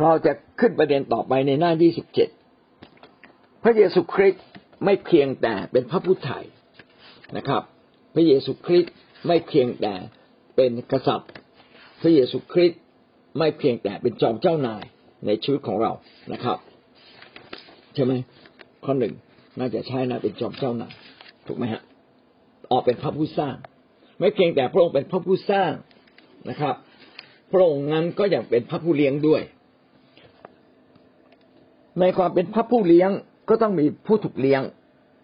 เราจะขึ้นประเด็นต่อไปในหน้าที่สิบเจ็ดพระเยซูคริสต์ไม่เพียงแต่เป็นพระผู้ไถ่นะครับ พระเยซูคริสต์ไม่เพียงแต่เป็นกษัตริย์ พระเยซูคริสต์ไม่เพียงแต่เป็นจอมเจ้านายในชีวิตของเรานะครับใช่ไหมข้อหนึ่งน่าจะใช่นะเป็นจอมเจ้านายถูกไหมฮะออกเป็นพระผู้สร้าง ไม่เพียงแต่พระองค์เป็นพระผู้สร้างนะครับ พระองค์นั้นก็ยังเป็นพระผู้เลี้ยงด้วย ในความเป็นพระผู้เลี้ยงก็ต้องมีผู้ถูกเลี้ยง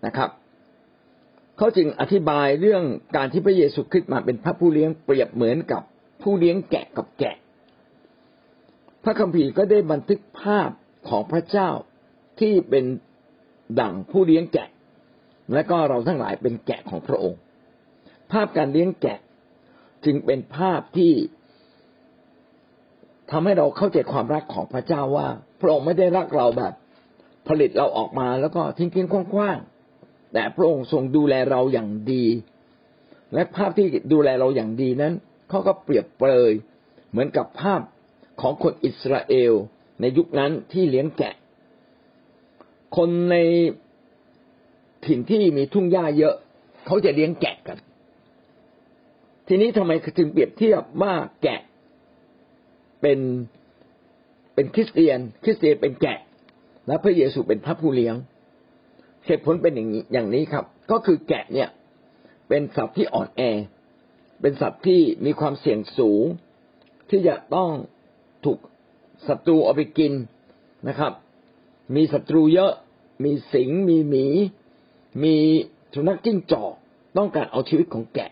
นะครับเขาจึงอธิบายเรื่องการที่พระเยซูคริสต์มาเป็นพระผู้เลี้ยงเปรียบเหมือนกับผู้เลี้ยงแกะกับแกะ พระคัมภีร์ก็ได้บันทึกภาพของพระเจ้าที่เป็นดั่งผู้เลี้ยงแกะ และก็เราทั้งหลายเป็นแกะของพระองค์ ภาพการเลี้ยงแกะจึงเป็นภาพที่ ทำให้เราเข้าใจความรักของพระเจ้าว่า พระองค์ไม่ได้รักเราแบบผลิตเราออกมาแล้วก็ทิ้งทิ้งคว้างๆแต่พระองค์ทรงดูแลเราอย่างดี และภาพที่ดูแลเราอย่างดีนั้นเขาก็เปรียบเปรยเหมือนกับภาพของคนอิสราเอลในยุคนั้นที่เลี้ยงแกะ คนในถิ่นที่มีทุ่งหญ้าเยอะ เขาจะเลี้ยงแกะกัน ทีนี้ทำไมถึงเปรียบเทียบว่าแกะ เป็นเป็นคริสเตียน คริสเตียนเป็นแกะ และพระเยซูเป็นพระผู้เลี้ยงเหตุผลเป็นอย่างนี้อย่างนี้ครับ ก็คือแกะเนี่ยเป็นสัตว์ที่อ่อนแอ เป็นสัตว์ที่มีความเสี่ยงสูง ที่จะต้องถูกศัตรูเอาไปกินนะครับ มีศัตรูเยอะ มีสิง มีหมี มีสุนัขจิ้งจอก ต้องการเอาชีวิตของแกะ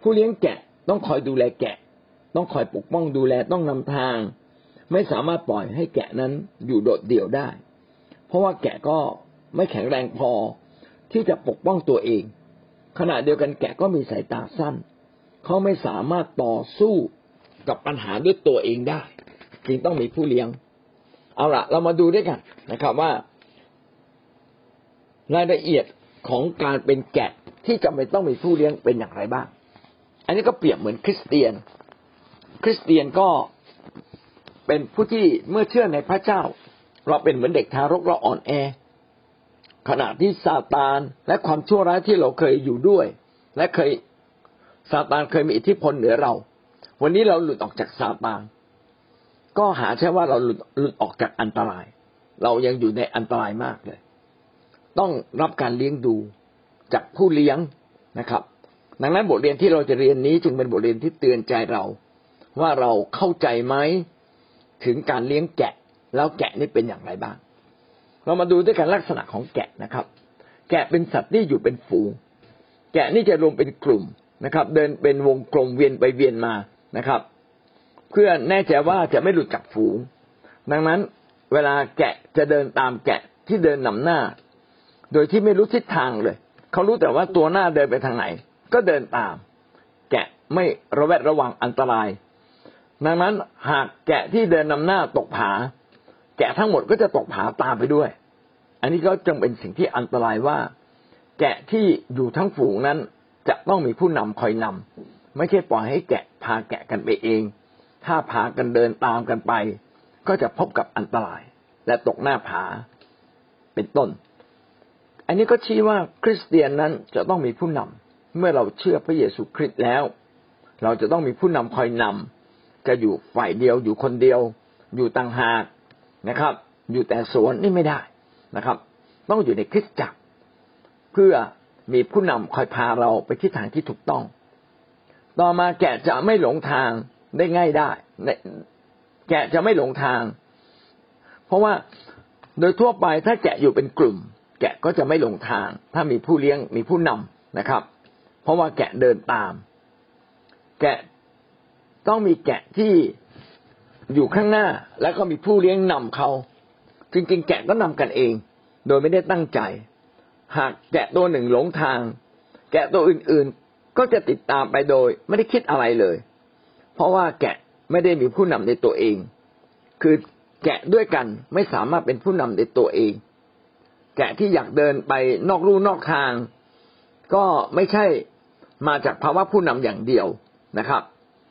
ผู้เลี้ยงแกะต้องคอยดูแลแกะ ต้องคอยปกป้องดูแลต้องนำทาง ไม่สามารถปล่อยให้แกะนั้นอยู่โดดเดี่ยวได้ เพราะว่าแกะก็ไม่แข็งแรงพอที่จะปกป้องตัวเอง ขณะเดียวกันแกะก็มีสายตาสั้น เขาไม่สามารถต่อสู้กับปัญหาด้วยตัวเองได้ จึงต้องมีผู้เลี้ยง เอาละเรามาดูด้วยกันนะครับว่า รายละเอียดของการเป็นแกะที่จำเป็นต้องมีผู้เลี้ยงเป็นอย่างไรบ้าง อันนี้ก็เปรียบเหมือนคริสเตียน คริสเตียนก็เป็นผู้ที่เมื่อเชื่อในพระเจ้า เราเป็นเหมือนเด็กทารกเราอ่อนแอ ขณะที่ซาตานและความชั่วร้ายที่เราเคยอยู่ด้วย และเคยซาตานเคยมีอิทธิพลเหนือเรา วันนี้เราหลุดออกจากซาตานก็หาใช่ว่าเราหลุดหลุดออกจากอันตราย เรายังอยู่ในอันตรายมากเลย ต้องรับการเลี้ยงดูจากผู้เลี้ยงนะครับ ดังนั้นบทเรียนที่เราจะเรียนนี้จึงเป็นบทเรียนที่เตือนใจเรา ว่าเราเข้าใจไหมถึงการเลี้ยงแกะ แล้วแกะนี่เป็นอย่างไรบ้าง เรามาดูด้วยกันลักษณะของแกะนะครับ แกะเป็นสัตว์ที่อยู่เป็นฝูง แกะนี่จะรวมเป็นกลุ่มนะครับ เดินเป็นวงกลมเวียนไปเวียนมานะครับ เพื่อแน่ใจว่าจะไม่หลุดจากฝูง ดังนั้นเวลาแกะจะเดินตามแกะที่เดินนำหน้า โดยที่ไม่รู้ทิศทางเลย เขารู้แต่ว่าตัวหน้าเดินไปทางไหน ก็เดินตาม แกะไม่ระแวดระวังอันตราย ดังนั้นหากแกะที่เดินนำหน้าตกผา แกะทั้งหมดก็จะตกผาตามไปด้วย อันนี้ก็จึงเป็นสิ่งที่อันตรายว่า แกะที่อยู่ทั้งฝูงนั้นจะต้องมีผู้นำคอยนำไม่ใช่ปล่อยให้แกะพาแกะกันไปเอง ถ้าพากันเดินตามกันไป ก็จะพบกับอันตราย และตกหน้าผาเป็นต้น อันนี้ก็ชี้ว่าคริสเตียนนั้นจะต้องมีผู้นำเมื่อเราเชื่อพระเยซูคริสต์แล้ว เราจะต้องมีผู้นำคอยนำ จะอยู่ฝ่ายเดียวอยู่คนเดียว อยู่ต่างหากนะครับ อยู่แต่สวนนี่ไม่ได้นะครับ ต้องอยู่ในคริสตจักร เพื่อมีผู้นำคอยพาเราไปที่ทางที่ถูกต้อง ต่อมาแกะจะไม่หลงทางได้ง่ายได้แกะจะไม่หลงทาง เพราะว่าโดยทั่วไปถ้าแกะอยู่เป็นกลุ่ม แกะก็จะไม่หลงทาง ถ้ามีผู้เลี้ยงมีผู้นำนะครับ เพราะว่าแกะเดินตาม แกะ ต้องมีแกะที่อยู่ข้างหน้า แล้วก็มีผู้เลี้ยงนำเขาจริงๆแกะก็นำกันเอง โดยไม่ได้ตั้งใจ หากแกะตัวหนึ่งหลงทาง แกะตัวอื่นๆก็จะติดตามไปโดย ไม่ได้คิดอะไรเลย เพราะว่าแกะไม่ได้มีผู้นำในตัวเอง คือแกะด้วยกันไม่สามารถเป็นผู้นำในตัวเอง แกะที่อยากเดินไปนอกลู่นอกทาง ก็ไม่ใช่มาจากภาวะผู้นำอย่างเดียวนะครับ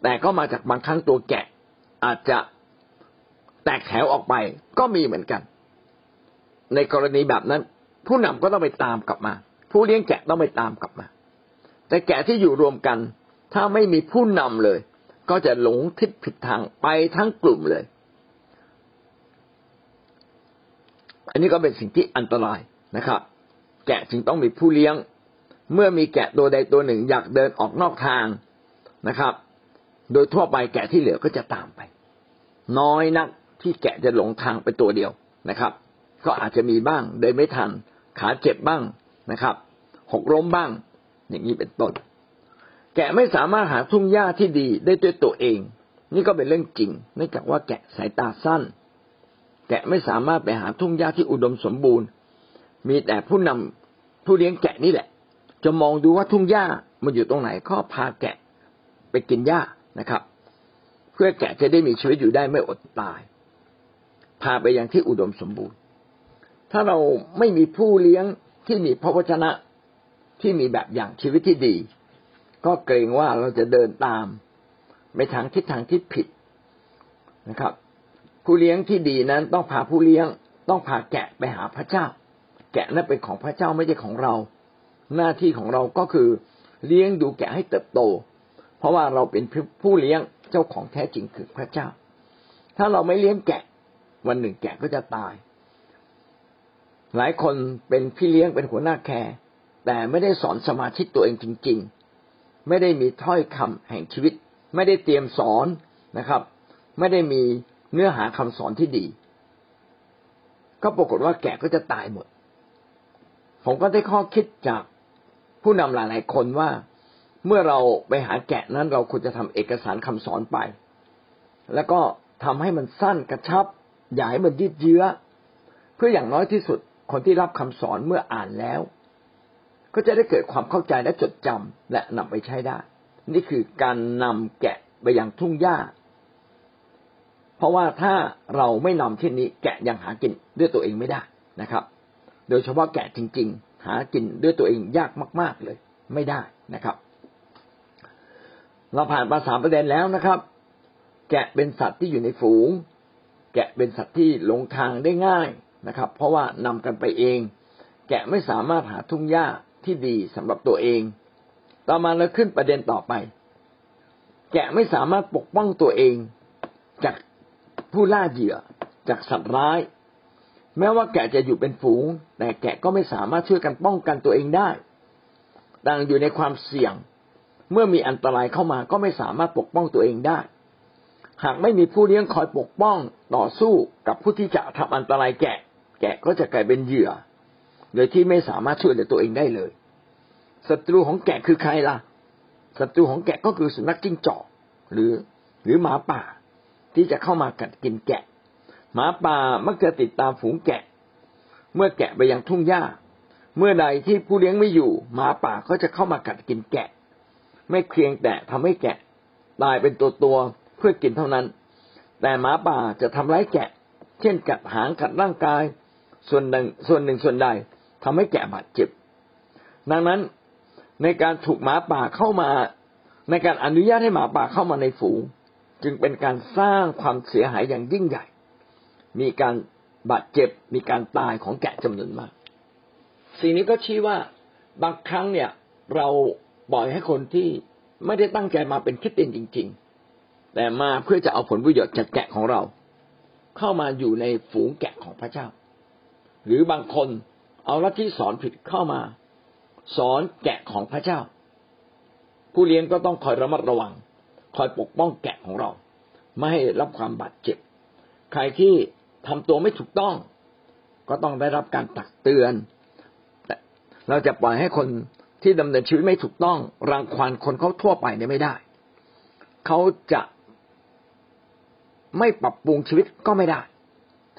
แต่ก็มาจากบางครั้งตัวแกะ อาจจะแตกแถวออกไปก็มีเหมือนกัน ในกรณีแบบนั้น ผู้นำก็ต้องไปตามกลับมา ผู้เลี้ยงแกะต้องไปตามกลับมา แต่แกะที่อยู่รวมกัน ถ้าไม่มีผู้นำเลย ก็จะหลงทิศผิดทางไปทั้งกลุ่มเลย อันนี้ก็เป็นสิ่งที่อันตรายนะครับ แกะจึงต้องมีผู้เลี้ยง เมื่อมีแกะตัวใดตัวหนึ่งอยากเดินออกนอกทางนะครับ โดยทั่วไปแกะที่เหลือก็จะตามไป น้อยนักที่แกะจะหลงทางไปตัวเดียวนะครับ ก็อาจจะมีบ้างเดินไม่ทัน ขาเจ็บบ้างนะครับ หกล้มบ้าง อย่างนี้เป็นต้น แกะไม่สามารถหาทุ่งหญ้าที่ดีได้ด้วยตัวเอง นี่ก็เป็นเรื่องจริงเนื่องจากว่าแกะสายตาสั้น แกะไม่สามารถไปหาทุ่งหญ้าที่อุดมสมบูรณ์ มีแต่ผู้นำผู้เลี้ยงแกะนี่แหละ จะมองดูว่าทุ่งหญ้ามันอยู่ตรงไหนก็พาแกะไปกินหญ้า นะครับ เพื่อแกะจะได้มีชีวิตอยู่ได้ไม่อดตาย พาไปยังที่อุดมสมบูรณ์ ถ้าเราไม่มีผู้เลี้ยงที่มีพระวจนะที่มีแบบอย่างชีวิตที่ดี ก็เกรงว่าเราจะเดินตามไปทางทิศทางที่ผิดนะครับ ผู้เลี้ยงที่ดีนั้นต้องพาผู้เลี้ยงต้องพาแกะไปหาพระเจ้า แกะนั้นเป็นของพระเจ้าไม่ใช่ของเรา หน้าที่ของเราก็คือเลี้ยงดูแกะให้เติบโต เพราะว่าเราเป็นผู้เลี้ยงเจ้าของแท้จริงคือพระเจ้า ถ้าเราไม่เลี้ยงแกะ วันหนึ่งแกะก็จะตาย หลายคนเป็นพี่เลี้ยงเป็นหัวหน้าแคร์แต่ไม่ได้สอนสมาชิกตัวเองจริง ๆ ไม่ได้มีถ้อยคำแห่งชีวิต ไม่ได้เตรียมสอนนะครับ ไม่ได้มีเนื้อหาคำสอนที่ดี ก็ปรากฏว่าแกะก็จะตายหมด ผมก็ได้ข้อคิดจากผู้นำหลายๆคนว่า เมื่อเราไปหาแกะนั้นเราควรจะทำเอกสารคำสอนไป แล้วก็ทำให้มันสั้นกระชับ อย่าให้มันยืดเยื้อ เพื่ออย่างน้อยที่สุดคนที่รับคำสอนเมื่ออ่านแล้ว ก็จะได้เกิดความเข้าใจและจดจำและนำไปใช้ได้ นี่คือการนำแกะไปยังทุ่งหญ้า เพราะว่าถ้าเราไม่นำเช่นนี้ แกะยังหากินด้วยตัวเองไม่ได้นะครับ โดยเฉพาะแกะจริง ๆ หากินด้วยตัวเองยากมาก ๆเลย ไม่ได้นะครับ เราผ่านมาสามประเด็นแล้วนะครับ แกะเป็นสัตว์ที่อยู่ในฝูง แกะเป็นสัตว์ที่หลงทางได้ง่ายนะครับ เพราะว่านำกันไปเอง แกะไม่สามารถหาทุ่งหญ้าที่ดีสำหรับตัวเอง ต่อมาเราขึ้นประเด็นต่อไป แกะไม่สามารถปกป้องตัวเอง จากผู้ล่าเหยื่อจากสัตว์ร้าย แม้ว่าแกะจะอยู่เป็นฝูง แต่แกะก็ไม่สามารถช่วยกันป้องกันตัวเองได้ต่างอยู่ในความเสี่ยง เมื่อมีอันตรายเข้ามาก็ไม่สามารถปกป้องตัวเองได้ หากไม่มีผู้เลี้ยงคอยปกป้องต่อสู้กับผู้ที่จะทำอันตรายแกะแกะก็จะกลายเป็นเหยื่อ โดยที่ไม่สามารถช่วยเหลือตัวเองได้เลยศัตรูของแกะคือใครล่ะศัตรูของแกะก็คือสุนัขจิ้งจอกหรือ หรือหมาป่า ที่จะเข้ามากัดกินแกะ หมาป่ามักจะติดตามฝูงแกะ เมื่อแกะไปยังทุ่งหญ้า เมื่อใดที่ผู้เลี้ยงไม่อยู่ หมาป่าก็จะเข้ามากัดกินแกะ ไม่เพียงแต่ทำให้แกะตายเป็นตัวตัวเพื่อกินเท่านั้น แต่หมาป่าจะทำร้ายแกะ เช่นกัดหางกัดร่างกาย ส่วนหนึ่งส่วนหนึ่งส่วนใดทำให้แกะบาดเจ็บ ดังนั้นในการถูกหมาป่าเข้ามาในการอนุญาตให้หมาป่าเข้ามาในฝูง จึงเป็นการสร้างความเสียหายอย่างยิ่งใหญ่ มีการบาดเจ็บมีการตายของแกะจำนวนมาก สิ่งนี้ก็ชี้ว่าบางครั้งเนี่ยเรา ปล่อยให้คนที่ไม่ได้ตั้งใจมาเป็นคริสเตียนจริง ๆ แต่มาเพื่อจะเอาผลประโยชน์จากแกะของเรา เข้ามาอยู่ในฝูงแกะของพระเจ้า หรือบางคนเอาลัทธิสอนผิดเข้ามา สอนแกะของพระเจ้า ผู้เลี้ยงก็ต้องคอยระมัดระวัง คอยปกป้องแกะของเรา ไม่ให้รับความบาดเจ็บ ใครที่ทำตัวไม่ถูกต้อง ก็ต้องได้รับการตักเตือนเราจะปล่อยให้คน ที่ดำเนินชีวิตไม่ถูกต้องรังควานคนเขาทั่วไปเนี่ยไม่ได้ เขาจะไม่ปรับปรุงชีวิตก็ไม่ได้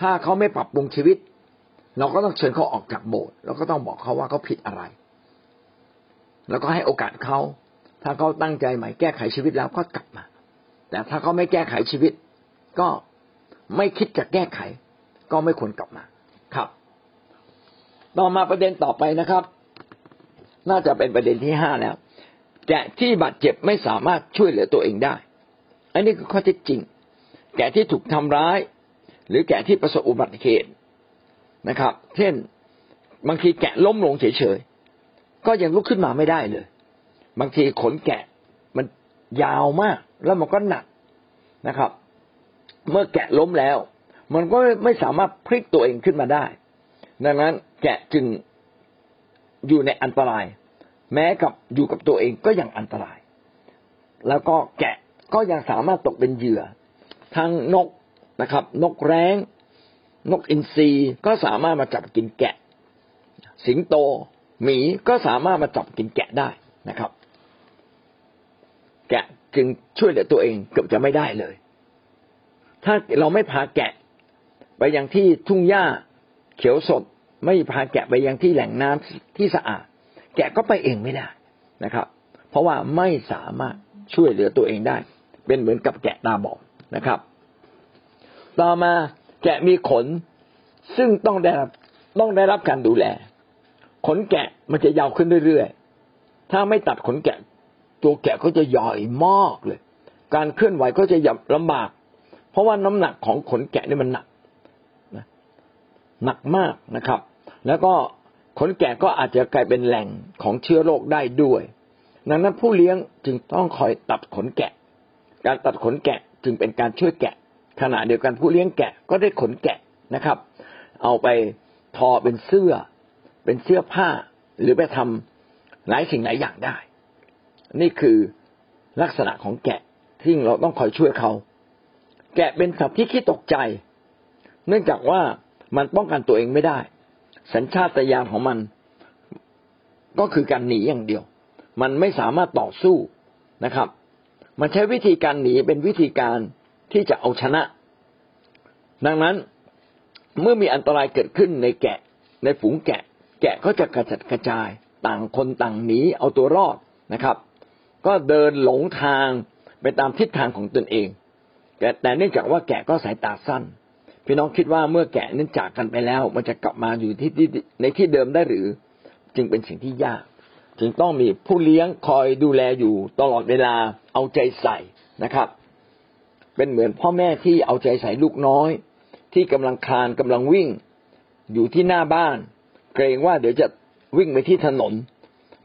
ถ้าเขาไม่ปรับปรุงชีวิต เราก็ต้องเชิญเขาออกจากโบสถ์เราก็ต้องบอกเขาว่าเขาผิดอะไร แล้วก็ให้โอกาสเขาถ้าเขาตั้งใจใหม่แก้ไขชีวิตแล้วก็กลับมา แต่ถ้าเขาไม่แก้ไขชีวิต ก็ไม่คิดจะแก้ไข ก็ไม่ควรกลับมา ครับ ต่อมาประเด็นต่อไปนะครับ น่าจะเป็นประเด็นที่ห้าแล้วแกะที่บาดเจ็บไม่สามารถช่วยเหลือตัวเองได้ อันนี้คือข้อเท็จจริง แกะที่ถูกทำร้าย หรือแกะที่ประสบอุบัติเหตุนะครับ เช่นบางทีแกะล้มลงเฉยๆ ก็ยังลุกขึ้นมาไม่ได้เลย บางทีขนแกะมันยาวมาก แล้วมันก็หนักนะครับ เมื่อแกะล้มแล้ว มันก็ไม่สามารถพลิกตัวเองขึ้นมาได้ ดังนั้นแกะจึงอยู่ในอันตราย แม้กับอยู่กับตัวเองก็ยังอันตราย แล้วก็แกะก็ยังสามารถตกเป็นเหยื่อ ทั้งนกนะครับ นกแร้ง นกอินทรีก็สามารถมาจับกินแกะ สิงโตหมีก็สามารถมาจับกินแกะได้นะครับ แกะจึงช่วยเหลือตัวเองเกือบจะไม่ได้เลย ถ้าเราไม่พาแกะ ไปยังที่ทุ่งหญ้าเขียวสด ไม่พาแกะไปยังที่แหล่งน้ำที่สะอาด แกก็ไปเองไม่ได้นะครับ เพราะว่าไม่สามารถช่วยเหลือตัวเองได้ เป็นเหมือนกับแกะตาบอดนะครับ ต่อมาแกะมีขนซึ่งต้องได้รับต้องได้รับการดูแล ขนแกะมันจะยาวขึ้นเรื่อยๆ ถ้าไม่ตัดขนแกะ ตัวแกะก็จะใหญ่มากเลย การเคลื่อนไหวก็จะยับลำบาก เพราะว่าน้ำหนักของขนแกะนี่มันหนักหนักมากนะครับ แล้วก็ ขนแกะก็อาจจะกลายเป็นแหล่งของเชื้อโรคได้ด้วย ดังนั้นผู้เลี้ยงจึงต้องคอยตัดขนแกะ การตัดขนแกะจึงเป็นการช่วยแกะ ขณะเดียวกันผู้เลี้ยงแกะก็ได้ขนแกะนะครับ เอาไปทอเป็นเสื้อ เป็นเสื้อผ้า หรือไปทำหลายสิ่งหลายอย่างได้ นี่คือลักษณะของแกะที่เราต้องคอยช่วยเขา แกะเป็นสัตว์ที่ขี้ตกใจ เนื่องจากว่ามันป้องกันตัวเองไม่ได้ สัญชาตญาณของมันก็คือการหนีอย่างเดียว มันไม่สามารถต่อสู้นะครับ มันใช้วิธีการหนีเป็นวิธีการที่จะเอาชนะ ดังนั้นเมื่อมีอันตรายเกิดขึ้นในแกะ ในฝูงแกะ แกะก็จะกระจัดกระจาย ต่างคนต่างหนีเอาตัวรอดนะครับ ก็เดินหลงทางไปตามทิศทางของตนเองแต่เนื่องจากว่าแกะก็สายตาสั้น พี่น้องคิดว่าเมื่อแกะนั้นจากกันไปแล้ว มันจะกลับมาอยู่ที่ในที่เดิมได้หรือ จึงเป็นสิ่งที่ยาก จึงต้องมีผู้เลี้ยงคอยดูแลอยู่ตลอดเวลาเอาใจใส่นะครับ เป็นเหมือนพ่อแม่ที่เอาใจใส่ลูกน้อย ที่กำลังคลานกำลังวิ่ง อยู่ที่หน้าบ้าน เกรงว่าเดี๋ยวจะวิ่งไปที่ถนน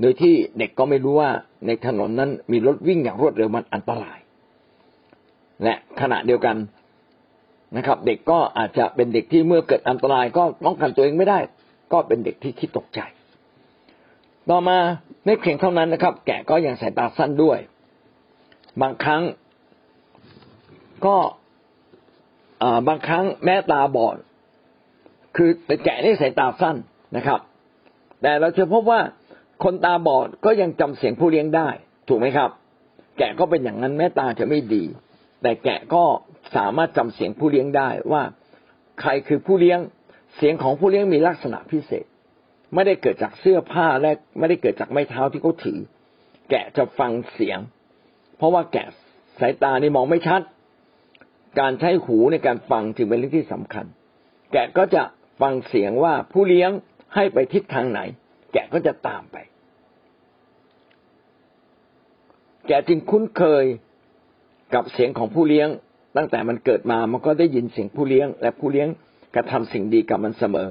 โดยที่เด็กก็ไม่รู้ว่าในถนนนั้นมีรถวิ่งอย่างรวดเร็วมันอันตราย และขณะเดียวกัน นะครับ เด็กก็อาจจะเป็นเด็กที่เมื่อเกิดอันตรายก็ป้องกันตัวเองไม่ได้ ก็เป็นเด็กที่คิดตกใจ ต่อมาไม่เพียงเท่านั้นนะครับ แกะก็ยังสายตาสั้นด้วย บางครั้งก็บางครั้งแม่ตาบอด คือแต่แกะนี่สายตาสั้นนะครับ แต่เราจะพบว่าคนตาบอดก็ยังจำเสียงผู้เลี้ยงได้ ถูกไหมครับ แกะก็เป็นอย่างนั้นแม่ตาจะไม่ดี แต่แกะก็สามารถจำเสียงผู้เลี้ยงได้ว่า ใครคือผู้เลี้ยงเสียงของผู้เลี้ยงมีลักษณะพิเศษ ไม่ได้เกิดจากเสื้อผ้าและไม่ได้เกิดจากไม้เท้าที่เขาถือ แกะจะฟังเสียง เพราะว่าแกะสายตานี่มองไม่ชัด การใช้หูในการฟังจึงเป็นเรื่องที่สำคัญ แกะก็จะฟังเสียงว่าผู้เลี้ยงให้ไปทิศทางไหน แกะก็จะตามไป แกะจึงคุ้นเคย กับเสียงของผู้เลี้ยง ตั้งแต่มันเกิดมามันก็ได้ยินเสียงผู้เลี้ยง และผู้เลี้ยงกระทำสิ่งดีกับมันเสมอ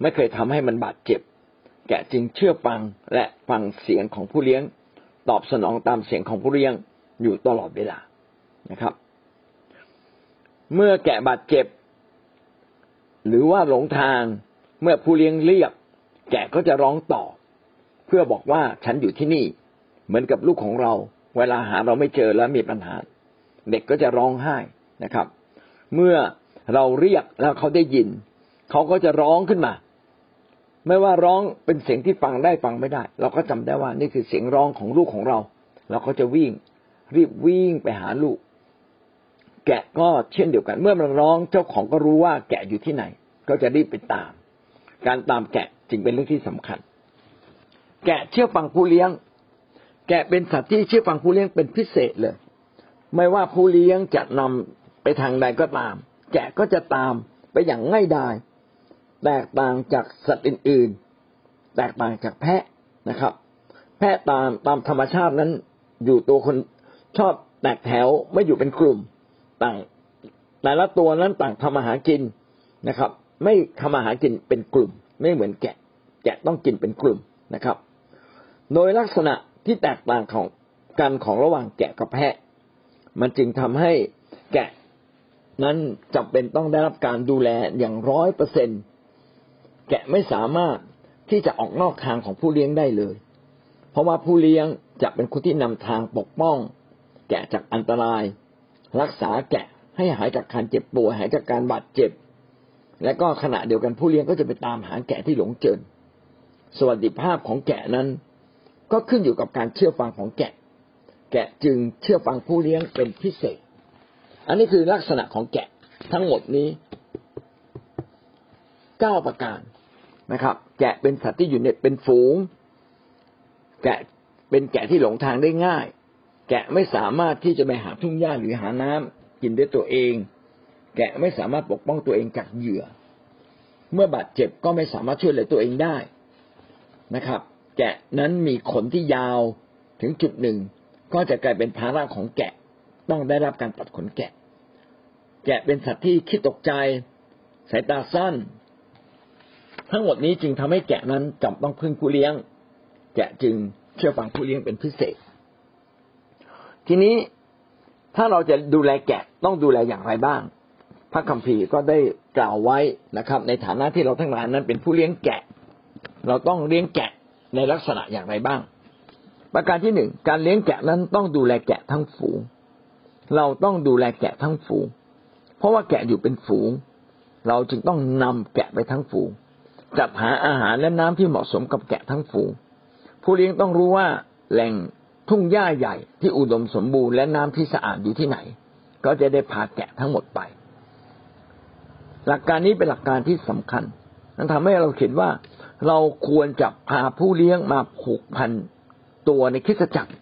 ไม่เคยทำให้มันบาดเจ็บ แกะจึงเชื่อฟังและฟังเสียงของผู้เลี้ยง ตอบสนองตามเสียงของผู้เลี้ยงอยู่ตลอดเวลานะครับ เมื่อแกะบาดเจ็บ หรือว่าหลงทางเมื่อผู้เลี้ยงเรียก แกะก็จะร้องต่อ เพื่อบอกว่าฉันอยู่ที่นี่ เหมือนกับลูกของเรา เวลาหาเราไม่เจอแล้วมีปัญหา เด็กก็จะร้องไห้นะครับ เมื่อเราเรียกแล้วเขาได้ยิน เขาก็จะร้องขึ้นมา ไม่ว่าร้องเป็นเสียงที่ฟังได้ฟังไม่ได้ เราก็จำได้ว่านี่คือเสียงร้องของลูกของเรา เราก็จะวิ่ง รีบวิ่งไปหาลูก แกะก็เช่นเดียวกัน เมื่อมันร้องเจ้าของก็รู้ว่าแกะอยู่ที่ไหน ก็จะรีบไปตาม การตามแกะจึงเป็นเรื่องที่สำคัญ แกะเชื่อฟังผู้เลี้ยง แกะเป็นสัตว์ที่เชื่อฟังผู้เลี้ยงเป็นพิเศษเลย ไม่ว่าผู้เลี้ยงจะนำไปทางใดก็ตาม แกะก็จะตามไปอย่างง่ายดายแตกต่างจากสัตว์อื่น ๆ แตกต่างจากแพะนะครับ แพะตามตามธรรมชาตินั้น อยู่ตัวคนชอบแตกแถวไม่อยู่เป็นกลุ่ม ต่างแต่ละตัวนั้นต่างทำอาหากินนะครับ ไม่ทำอาหากินเป็นกลุ่ม ไม่เหมือนแกะ แกะต้องกินเป็นกลุ่มนะครับ โดยลักษณะที่แตกต่างของกันของระหว่างแกะกับแพะ มันจึงทำให้แกะนั้นจำเป็นต้องได้รับการดูแลอย่างร้อยเปอร์เซ็นแกะไม่สามารถที่จะออกนอกทางของผู้เลี้ยงได้เลย เพราะว่าผู้เลี้ยงจะเป็นคนที่นำทางปกป้อง แกะจากอันตราย รักษาแกะให้หายจากการเจ็บป่วยหายจากการบาดเจ็บ และก็ขณะเดียวกันผู้เลี้ยงก็จะไปตามหาแกะที่หลงเจินสวัสดิภาพของแกะนั้น ก็ขึ้นอยู่กับการเชื่อฟังของแกะ แกะจึงเชื่อฟังผู้เลี้ยงเป็นพิเศษ อันนี้คือลักษณะของแกะทั้งหมดนี้เก้าประการนะครับ แกะเป็นสัตว์ที่อยู่ในเป็นฝูง แกะเป็นแกะที่หลงทางได้ง่าย แกะไม่สามารถที่จะไปหาทุ่งหญ้าหรือหาน้ำกินด้วยตัวเอง แกะไม่สามารถปกป้องตัวเองจากเหยื่อ เมื่อบาดเจ็บก็ไม่สามารถช่วยเหลือตัวเองได้นะครับ แกะนั้นมีขนที่ยาวถึงจุดหนึ่ง ก็จะกลายเป็นภาระของแกะ ต้องได้รับการตัดขนแกะ แกะเป็นสัตว์ที่คิดตกใจ สายตาสั้น ทั้งหมดนี้จึงทำให้แกะนั้นจำต้องพึ่งผู้เลี้ยง แกะจึงเชื่อฟังผู้เลี้ยงเป็นพิเศษ ทีนี้ถ้าเราจะดูแลแกะต้องดูแลอย่างไรบ้าง พระคัมภีร์ก็ได้กล่าวไว้นะครับ ในฐานะที่เราทั้งหลายนั้นเป็นผู้เลี้ยงแกะ เราต้องเลี้ยงแกะในลักษณะอย่างไรบ้าง ประการที่หนึ่งการเลี้ยงแกะนั้นต้องดูแลแกะทั้งฝูง เราต้องดูแลแกะทั้งฝูง เพราะว่าแกะอยู่เป็นฝูง เราจึงต้องนำแกะไปทั้งฝูง จัดหาอาหารและน้ำที่เหมาะสมกับแกะทั้งฝูง ผู้เลี้ยงต้องรู้ว่าแหล่งทุ่งหญ้าใหญ่ที่อุดมสมบูรณ์และน้ำที่สะอาดอยู่ที่ไหน ก็จะได้พาแกะทั้งหมดไป หลักการนี้เป็นหลักการที่สำคัญ นั้นทำให้เราเห็นว่าเราควรจะพาผู้เลี้ยงมาผูกพัน ตัวในคิดจักร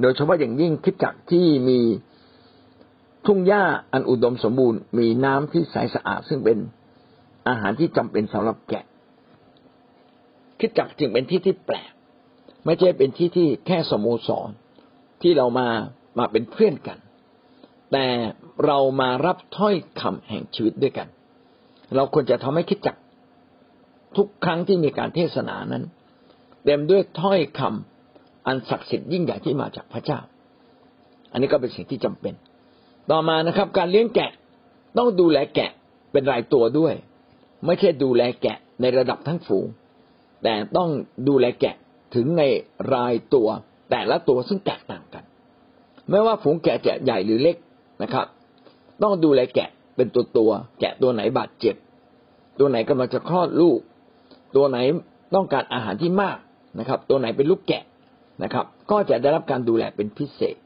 โดยเฉพาะอย่างยิ่งคิดจักรที่มีทุ่งหญ้าอันอุดมสมบูรณ์ มีน้ำที่ใสสะอาดซึ่งเป็นอาหารที่จำเป็นสำหรับแกะ คิดจักจึงเป็นที่ที่แปลก ไม่ใช่เป็นที่ที่แค่สโมสรที่เรามามาเป็นเพื่อนกัน แต่เรามารับถ้อยคำแห่งชีวิตด้วยกัน เราควรจะทำให้คิดจักทุกครั้งที่มีการเทศนานั้น เต็มด้วยถ้อยคำ อันศักดิ์สิทธิ์ยิ่งใหญ่ที่มาจากพระเจ้า อันนี้ก็เป็นสิ่งที่จำเป็น ต่อมานะครับ การเลี้ยงแกะต้องดูแลแกะเป็นรายตัวด้วย ไม่ใช่ดูแลแกะในระดับทั้งฝูง แต่ต้องดูแลแกะถึงในรายตัว แต่ละตัวซึ่งแตกต่างกัน ไม่ว่าฝูงแกะจะใหญ่หรือเล็กนะครับ ต้องดูแลแกะเป็นตัวตัวแกะตัวไหนบาดเจ็บ ตัวไหนกำลังจะคลอดลูก ตัวไหนต้องการอาหารที่มากนะครับ ตัวไหนเป็นลูกแกะ นะครับ ก็จะได้รับการดูแลเป็นพิเศษ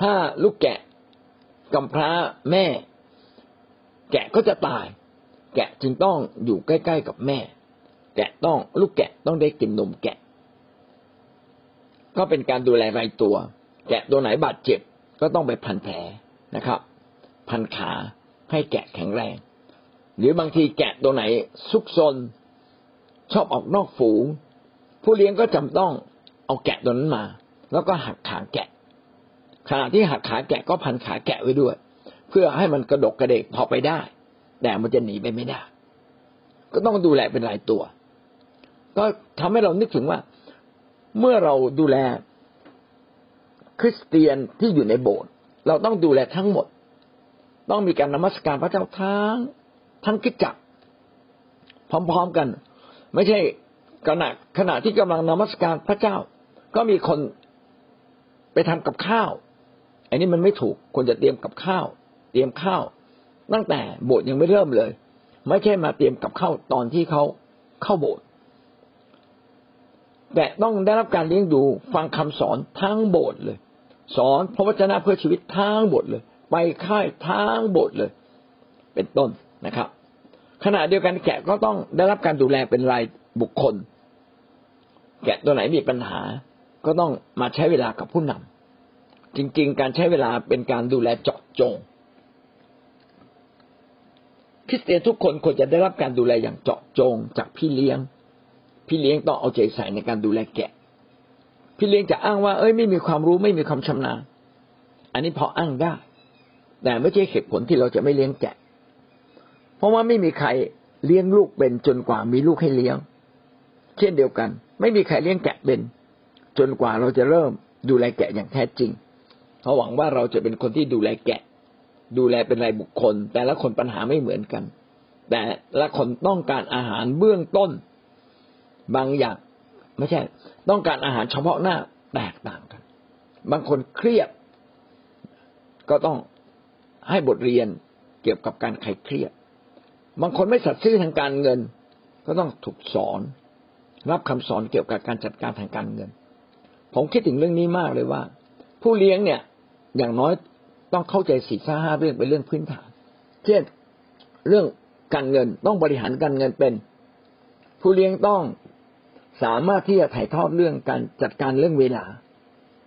ถ้าลูกแกะกำพร้าแม่ แกะก็จะตาย แกะจึงต้องอยู่ใกล้ๆกับแม่ แกะต้องลูกแกะต้องได้กินนมแกะ ก็เป็นการดูแลรายตัว แกะตัวไหนบาดเจ็บก็ต้องไปพันแผลนะครับ พันขาให้แกะแข็งแรง หรือบางทีแกะตัวไหนซุกซนชอบออกนอกฝูง ผู้เลี้ยงก็จำต้อง เอาแกะตัวนั้นมา แล้วก็หักขาแกะ ขณะที่หักขาแกะก็พันขาแกะไว้ด้วย เพื่อให้มันกระดกกระเดกพอไปได้ แต่มันจะหนีไปไม่ได้ ก็ต้องดูแลเป็นรายตัว ก็ทำให้เรานึกถึงว่า เมื่อเราดูแลคริสเตียนที่อยู่ในโบสถ์เราต้องดูแลทั้งหมด ต้องมีการนมัสการพระเจ้าทั้งทั้งกิจจักรพร้อม ๆกัน ไม่ใช่ขณะขณะที่กำลังนมัสการพระเจ้า ก็มีคนไปทำกับข้าว อันนี้มันไม่ถูกควรจะเตรียมกับข้าว เตรียมข้าว ตั้งแต่โบสถ์ยังไม่เริ่มเลย ไม่ใช่มาเตรียมกับข้าวตอนที่เขาเข้าโบสถ์แต่ต้องได้รับการเลี้ยงดูฟังคำสอนทั้งโบสถ์เลย สอนพระวจนะเพื่อชีวิตทั้งโบสถ์เลย ไปค่ายทั้งโบสถ์เลย เป็นต้นนะครับ ขณะเดียวกันแกะก็ต้องได้รับการดูแลเป็นรายบุคคล แกะตัวไหนมีปัญหา ก็ต้องมาใช้เวลากับผู้นำจริง ๆ การใช้เวลาเป็นการดูแลเจาะจงคริสเตียนทุกคนควรจะได้รับการดูแลอย่างเจาะจงจากพี่เลี้ยง พี่เลี้ยงต้องเอาใจใส่ในการดูแลแกะ พี่เลี้ยงจะอ้างว่า เอ้ยไม่มีความรู้ไม่มีความชำนาญ อันนี้พออ้างได้ แต่ไม่ใช่เหตุผลที่เราจะไม่เลี้ยงแกะ เพราะว่าไม่มีใครเลี้ยงลูกเป็นจนกว่ามีลูกให้เลี้ยง เช่นเดียวกัน ไม่มีใครเลี้ยงแกะเป็น จนกว่าเราจะเริ่มดูแลแกะอย่างแท้จริงเขาหวังว่าเราจะเป็นคนที่ดูแลแกะ ดูแลเป็นรายบุคคล แต่ละคนปัญหาไม่เหมือนกัน แต่ละคนต้องการอาหารเบื้องต้น บางอย่างไม่ใช่ ต้องการอาหารเฉพาะหน้าแตกต่างกัน บางคนเครียด ก็ต้องให้บทเรียนเกี่ยวกับการไขเครียด บางคนไม่สัตย์ซื่อทางการเงิน ก็ต้องถูกสอน รับคำสอนเกี่ยวกับการจัดการทางการเงิน ผมคิดถึงเรื่องนี้มากเลยว่า ผู้เลี้ยงเนี่ย อย่างน้อยต้องเข้าใจสี่ห้าเรื่องเป็นเรื่องพื้นฐาน เช่นเรื่องการเงินต้องบริหารการเงินเป็น ผู้เลี้ยงต้องสามารถที่จะถ่ายทอดเรื่องการจัดการเรื่องเวลา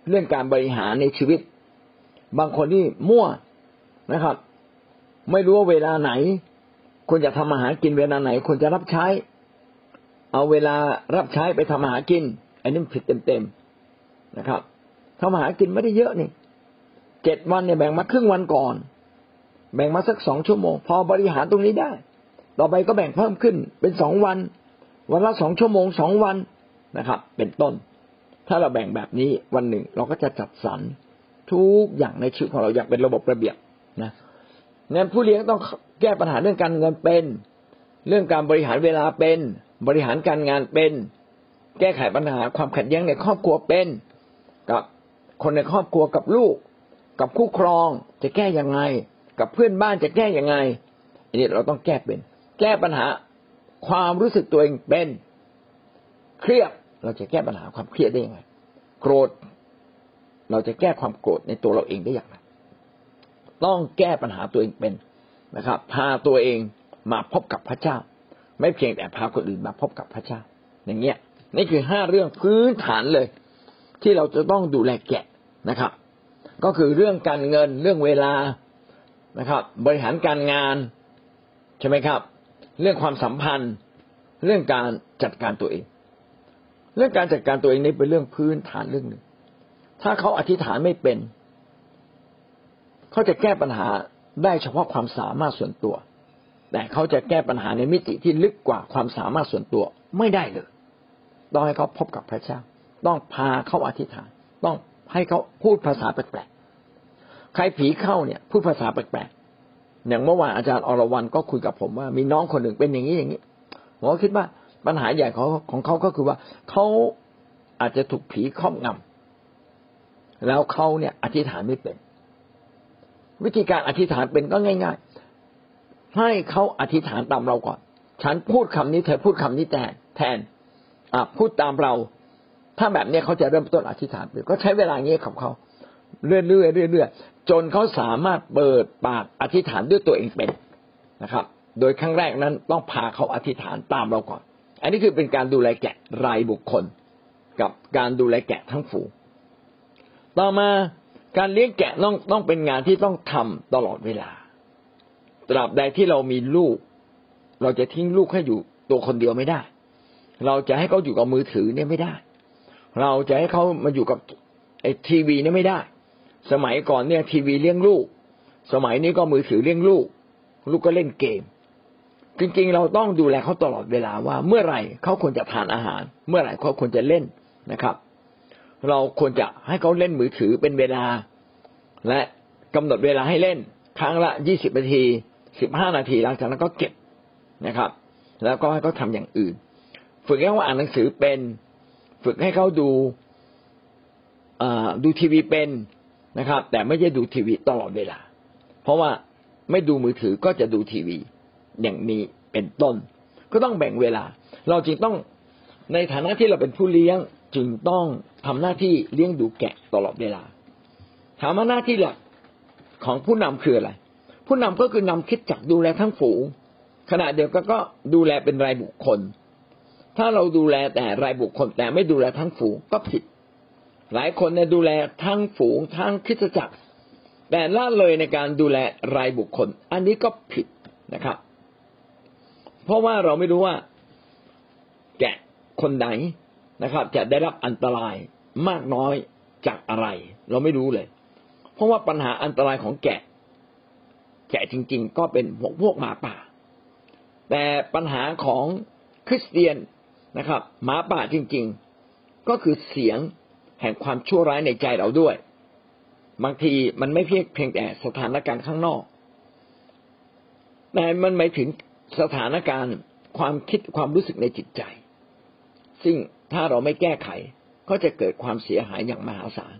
เรื่องการบริหารในชีวิต บางคนที่มั่วนะครับ ไม่รู้ว่าเวลาไหนควรจะทำอาหารกินเวลาไหนควรจะรับใช้ เอาเวลารับใช้ไปทำอาหารกิน อันนี้ผิดเต็มๆ นะครับทำอาหารกินไม่ได้เยอะนี่เจ็ดวันเนี่ยแบ่งมาครึ่งวันก่อน แบ่งมาสักสองชั่วโมง พอบริหารตรงนี้ได้ ต่อไปก็แบ่งเพิ่มขึ้นเป็นสองวัน วันละสองชั่วโมงสองวันนะครับ เป็นต้น ถ้าเราแบ่งแบบนี้วันหนึ่งเราก็จะจัดสรรทุกอย่างในชีวิตของเราอย่างเป็นระบบระเบียบนะงั้นผู้เลี้ยงต้องแก้ปัญหาเรื่องการเงินเป็น เรื่องการบริหารเวลาเป็น บริหารการงานเป็น แก้ไขปัญหาความขัดแย้งในครอบครัวเป็น คนในครอบครัวกับลูก กับคู่ครองจะแก้ยังไง กับเพื่อนบ้านจะแก้ยังไงอันนี้เราต้องแก้เป็น แก้ปัญหาความรู้สึกตัวเองเป็นเครียดเราจะแก้ปัญหาความเครียดได้ยังไง โกรธ เราจะแก้ความโกรธในตัวเราเองได้อย่างไรต้องแก้ปัญหาตัวเองเป็นนะครับ พาตัวเองมาพบกับพระเจ้า ไม่เพียงแต่พาคนอื่นมาพบกับพระเจ้า อย่างเงี้ยนี่คือห้าเรื่องพื้นฐานเลย ที่เราจะต้องดูแลแกะนะครับ ก็คือเรื่องการเงินเรื่องเวลานะครับ บริหารการงานใช่ไหมครับ เรื่องความสัมพันธ์ เรื่องการจัดการตัวเอง เรื่องการจัดการตัวเองนี่เป็นเรื่องพื้นฐานเรื่องหนึ่งถ้าเขาอธิษฐานไม่เป็นเขาจะแก้ปัญหาได้เฉพาะความสามารถส่วนตัว แต่เขาจะแก้ปัญหาในมิติที่ลึกกว่าความสามารถส่วนตัวไม่ได้เลยต้องให้เขาพบกับพระเจ้า ต้องพาเขาอธิษฐาน ต้องให้เขาพูดภาษาแปลกๆ ใครผีเข้าเนี่ย พูดภาษาแปลกอย่างเมื่อวานอาจารย์อรวรันก็คุยกับผมว่า มีน้องคนหนึ่งเป็นอย่างนี้อย่างนี้ ผมก็คิดว่าปัญหาใหญ่ของของเขาก็คือว่าเขาอาจจะถูกผีครอบงำแล้วเขาเนี่ยอธิษฐานไม่เป็น วิธีการอธิษฐานเป็นก็ง่าย ๆ ให้เขาอธิษฐานตามเราก่อน ฉันพูดคำนี้เธอพูดคำนี้แทนแทนอ่าพูดตามเรา ถ้าแบบนี้เขาจะเริ่มต้นอธิษฐานเป็นก็ใช้เวลาเงี้ยกับเขาเรื่อยๆเรื่อยๆจนเขาสามารถเปิดปากอธิษฐานด้วยตัวเองเป็นนะครับ โดยครั้งแรกนั้นต้องพาเขาอธิษฐานตามเราก่อน อันนี้คือเป็นการดูแลแกะรายบุคคล กับการดูแลแกะทั้งฝูงต่อมาการเลี้ยงแกะต้องต้องเป็นงานที่ต้องทำตลอดเวลา ตราบใดที่เรามีลูก เราจะทิ้งลูกให้อยู่ตัวคนเดียวไม่ได้ เราจะให้เขาอยู่กับมือถือเนี่ยไม่ได้ เราจะให้เขามาอยู่กับไอ้ทีวีนี่ไม่ได้ สมัยก่อนเนี่ย ทีวีเลี้ยงลูก สมัยนี้ก็มือถือเลี้ยงลูก ลูกก็เล่นเกม จริงๆ เราต้องดูแลเขาตลอดเวลาว่าเมื่อไหร่เขาควรจะทานอาหาร เมื่อไหร่เขาควรจะเล่นนะครับ เราควรจะให้เขาเล่นมือถือเป็นเวลา และกำหนดเวลาให้เล่น ครั้งละยี่สิบนาทีสิบห้านาทีหลังจากนั้นก็เก็บนะครับ แล้วก็ให้เขาทาอย่างอื่น ฝึกให้เขาอ่านหนังสือเป็น ฝึกให้เขาดูดูทีวีเป็นนะครับ แต่ไม่ใช่ดูทีวีตลอดเวลา เพราะว่าไม่ดูมือถือก็จะดูทีวี อย่างนี้เป็นต้น ก็ต้องแบ่งเวลา เราจึงต้องในฐานะที่เราเป็นผู้เลี้ยงจึงต้องทำหน้าที่เลี้ยงดูแกะตลอดเวลา ถามว่าหน้าที่หลักของผู้นำคืออะไร ผู้นำก็คือนำคิดจักดูแลทั้งฝูงขณะเดียวกันก็ดูแลเป็นรายบุคคล ถ้าเราดูแลแต่รายบุคคลแต่ไม่ดูแลทั้งฝูงก็ผิด หลายคนเนี่ยดูแลทั้งฝูงทั้งคิดจักร แต่ละเลยในการดูแลรายบุคคล อันนี้ก็ผิดนะครับ เพราะว่าเราไม่รู้ว่า แกะคนไหนนะครับ จะได้รับอันตรายมากน้อยจากอะไร เราไม่รู้เลย เพราะว่าปัญหาอันตรายของแกะ แกะจริง ๆ ก็เป็นพวกหมาป่า แต่ปัญหาของคริสเตียน นะครับหมาป่าจริง ๆ ก็คือเสียงแห่งความชั่วร้ายในใจเราด้วย บางทีมันไม่เพียงเพียงแต่สถานการณ์ข้างนอก แต่มันหมายถึงสถานการณ์ความคิดความรู้สึกในจิตใจ ซึ่งถ้าเราไม่แก้ไขก็จะเกิดความเสียหายอย่างมหาศาล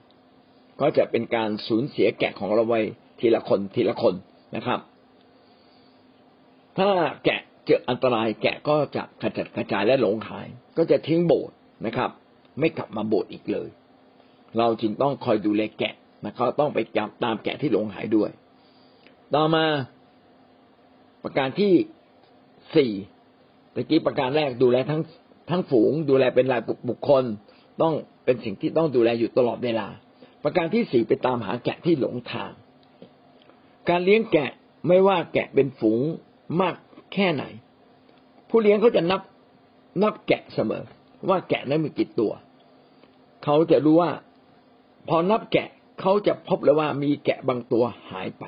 ก็จะเป็นการสูญเสียแกะของเราไว้ทีละคนทีละคนนะครับ ถ้าแกะ เจออันตรายแกะก็จะกระจัดกระจายและหลงหาย ก็จะทิ้งโบสถ์นะครับ ไม่กลับมาโบสถ์อีกเลย เราจึงต้องคอยดูแลแกะนะครับต้องไปจับตามแกะที่หลงหายด้วย ต่อมาประการที่สี่ตะกี้ประการแรกดูแลทั้งทั้งฝูง ดูแลเป็นรายบุคคล ต้องเป็นสิ่งที่ต้องดูแลอยู่ตลอดเวลา ประการที่สี่ไปตามหาแกะที่หลงทาง การเลี้ยงแกะไม่ว่าแกะเป็นฝูงมาก แค่ไหน ผู้เลี้ยงเขาจะนับนับแกะเสมอ ว่าแกะนั้นมีกี่ตัว เขาจะรู้ว่า พอนับแกะเขาจะพบเลยว่ามีแกะบางตัวหายไป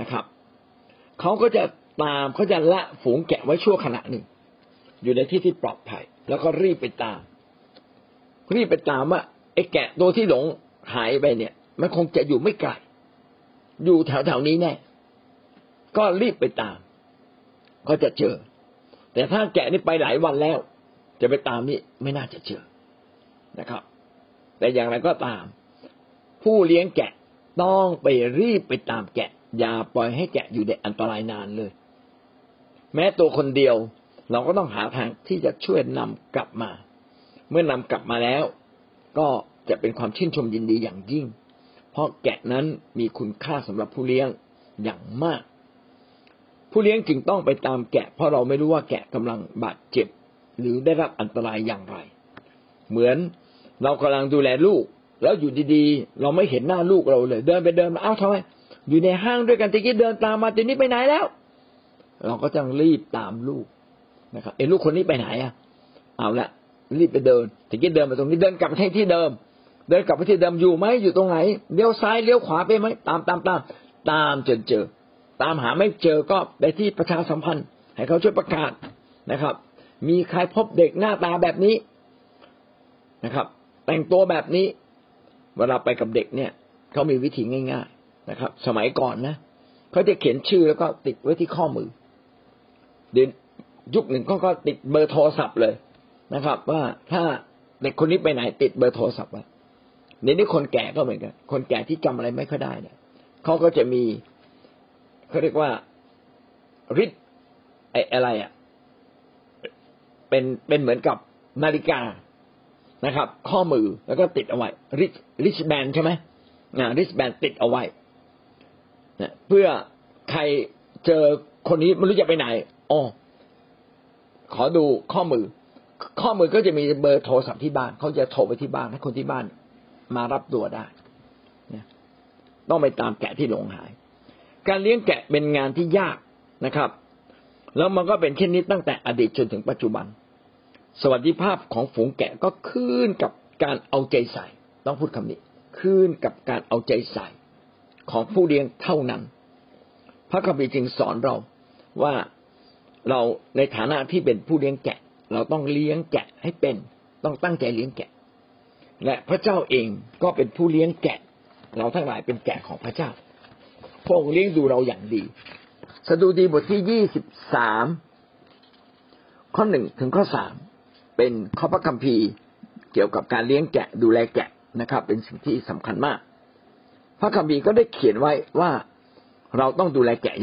นะครับ เขาก็จะตามเขาจะละฝูงแกะไว้ชั่วขณะหนึ่ง อยู่ในที่ที่ปลอดภัย แล้วก็รีบไปตาม รีบไปตามว่าไอ้แกะตัวที่หลงหายไปเนี่ย มันคงจะอยู่ไม่ไกลอยู่แถวๆนี้แน่ก็รีบไปตาม ก็จะเจอ แต่ถ้าแกะนี่ไปหลายวันแล้ว จะไปตามนี่ไม่น่าจะเจอนะครับ แต่อย่างไรก็ตาม ผู้เลี้ยงแกะต้องไปรีบไปตามแกะ อย่าปล่อยให้แกะอยู่ในอันตรายนานเลย แม้ตัวคนเดียวเราก็ต้องหาทางที่จะช่วยนำกลับมา เมื่อนำกลับมาแล้ว ก็จะเป็นความชื่นชมยินดีอย่างยิ่ง เพราะแกะนั้นมีคุณค่าสำหรับผู้เลี้ยงอย่างมาก ผู้เลี้ยงจึงต้องไปตามแกะ เพราะเราไม่รู้ว่าแกะกำลังบาดเจ็บ หรือได้รับอันตรายอย่างไร เหมือนเรากำลังดูแลลูก แล้วอยู่ดีๆ เราไม่เห็นหน้าลูกเราเลย เดินไปเดินมาเอ้าทำไมอยู่ในห้างด้วยกันตะกี้เดินตามมาทีนี้ไปไหนแล้ว เราก็ต้องรีบตามลูกนะครับเอ้ลูกคนนี้ไปไหนอะ เอาละรีบไปเดินตะกี้เดินมาตรงนี้เดินกลับไปที่เดิม เดินกลับไปที่เดิมอยู่ไหมอยู่ตรงไหนเลี้ยวซ้ายเลี้ยวขวาไปไหมตามตามตามตามจนเจอ ตามหาไม่เจอก็ไปที่ประชาสัมพันธ์ ให้เขาช่วยประกาศนะครับ มีใครพบเด็กหน้าตาแบบนี้นะครับ แต่งตัวแบบนี้ เวลาไปกับเด็กเนี่ยเขามีวิธีง่าย ๆนะครับ สมัยก่อนนะเขาจะเขียนชื่อแล้วก็ติดไว้ที่ข้อมือ เดี๋ยวยุคหนึ่งเขาก็ติดเบอร์โทรศัพท์เลยนะครับ ว่าถ้าเด็กคนนี้ไปไหนติดเบอร์โทรศัพท์ไว้เดี๋ยวนี้คนแก่ก็เหมือนกัน คนแก่ที่จำอะไรไม่ค่อยได้เนี่ยเขาก็จะมี เขาเรียกว่าริดไออะไรอะเป็นเป็นเหมือนกับนาฬิกานะครับ ข้อมือแล้วก็ติดเอาไว้ริชริชแบนใช่ไหมนะริชแบนติดเอาไว้นะเพื่อใครเจอคนนี้ไม่รู้จะไปไหนอ๋อขอดูข้อมือ ข้อมือก็จะมีเบอร์โทรศัพท์ที่บ้านเขาจะโทรไปที่บ้านให้คนที่บ้านมารับตัวได้นะต้องไปตามแกะที่หลงหาย การเลี้ยงแกะเป็นงานที่ยากนะครับ แล้วมันก็เป็นเช่นนี้ตั้งแต่อดีตจนถึงปัจจุบัน สวัสดิภาพของฝูงแกะก็ขึ้นกับการเอาใจใส่ ต้องพูดคำนี้ ขึ้นกับการเอาใจใส่ ของผู้เลี้ยงเท่านั้น พระคัมภีร์จึงสอนเราว่าเราในฐานะที่เป็นผู้เลี้ยงแกะ เราต้องเลี้ยงแกะให้เป็น ต้องตั้งใจเลี้ยงแกะ และพระเจ้าเองก็เป็นผู้เลี้ยงแกะ เราทั้งหลายเป็นแกะของพระเจ้า พระองค์เลี้ยงดูเราอย่างดี สดุดีบทที่ยี่สิบสามข้อหนึ่งถึงข้อสามเป็นข้อพระคัมภีร์เกี่ยวกับการเลี้ยงแกะดูแลแกะนะครับ เป็นสิ่งที่สำคัญมาก พระคัมภีร์ก็ได้เขียนไว้ว่าเราต้องดูแลแกะ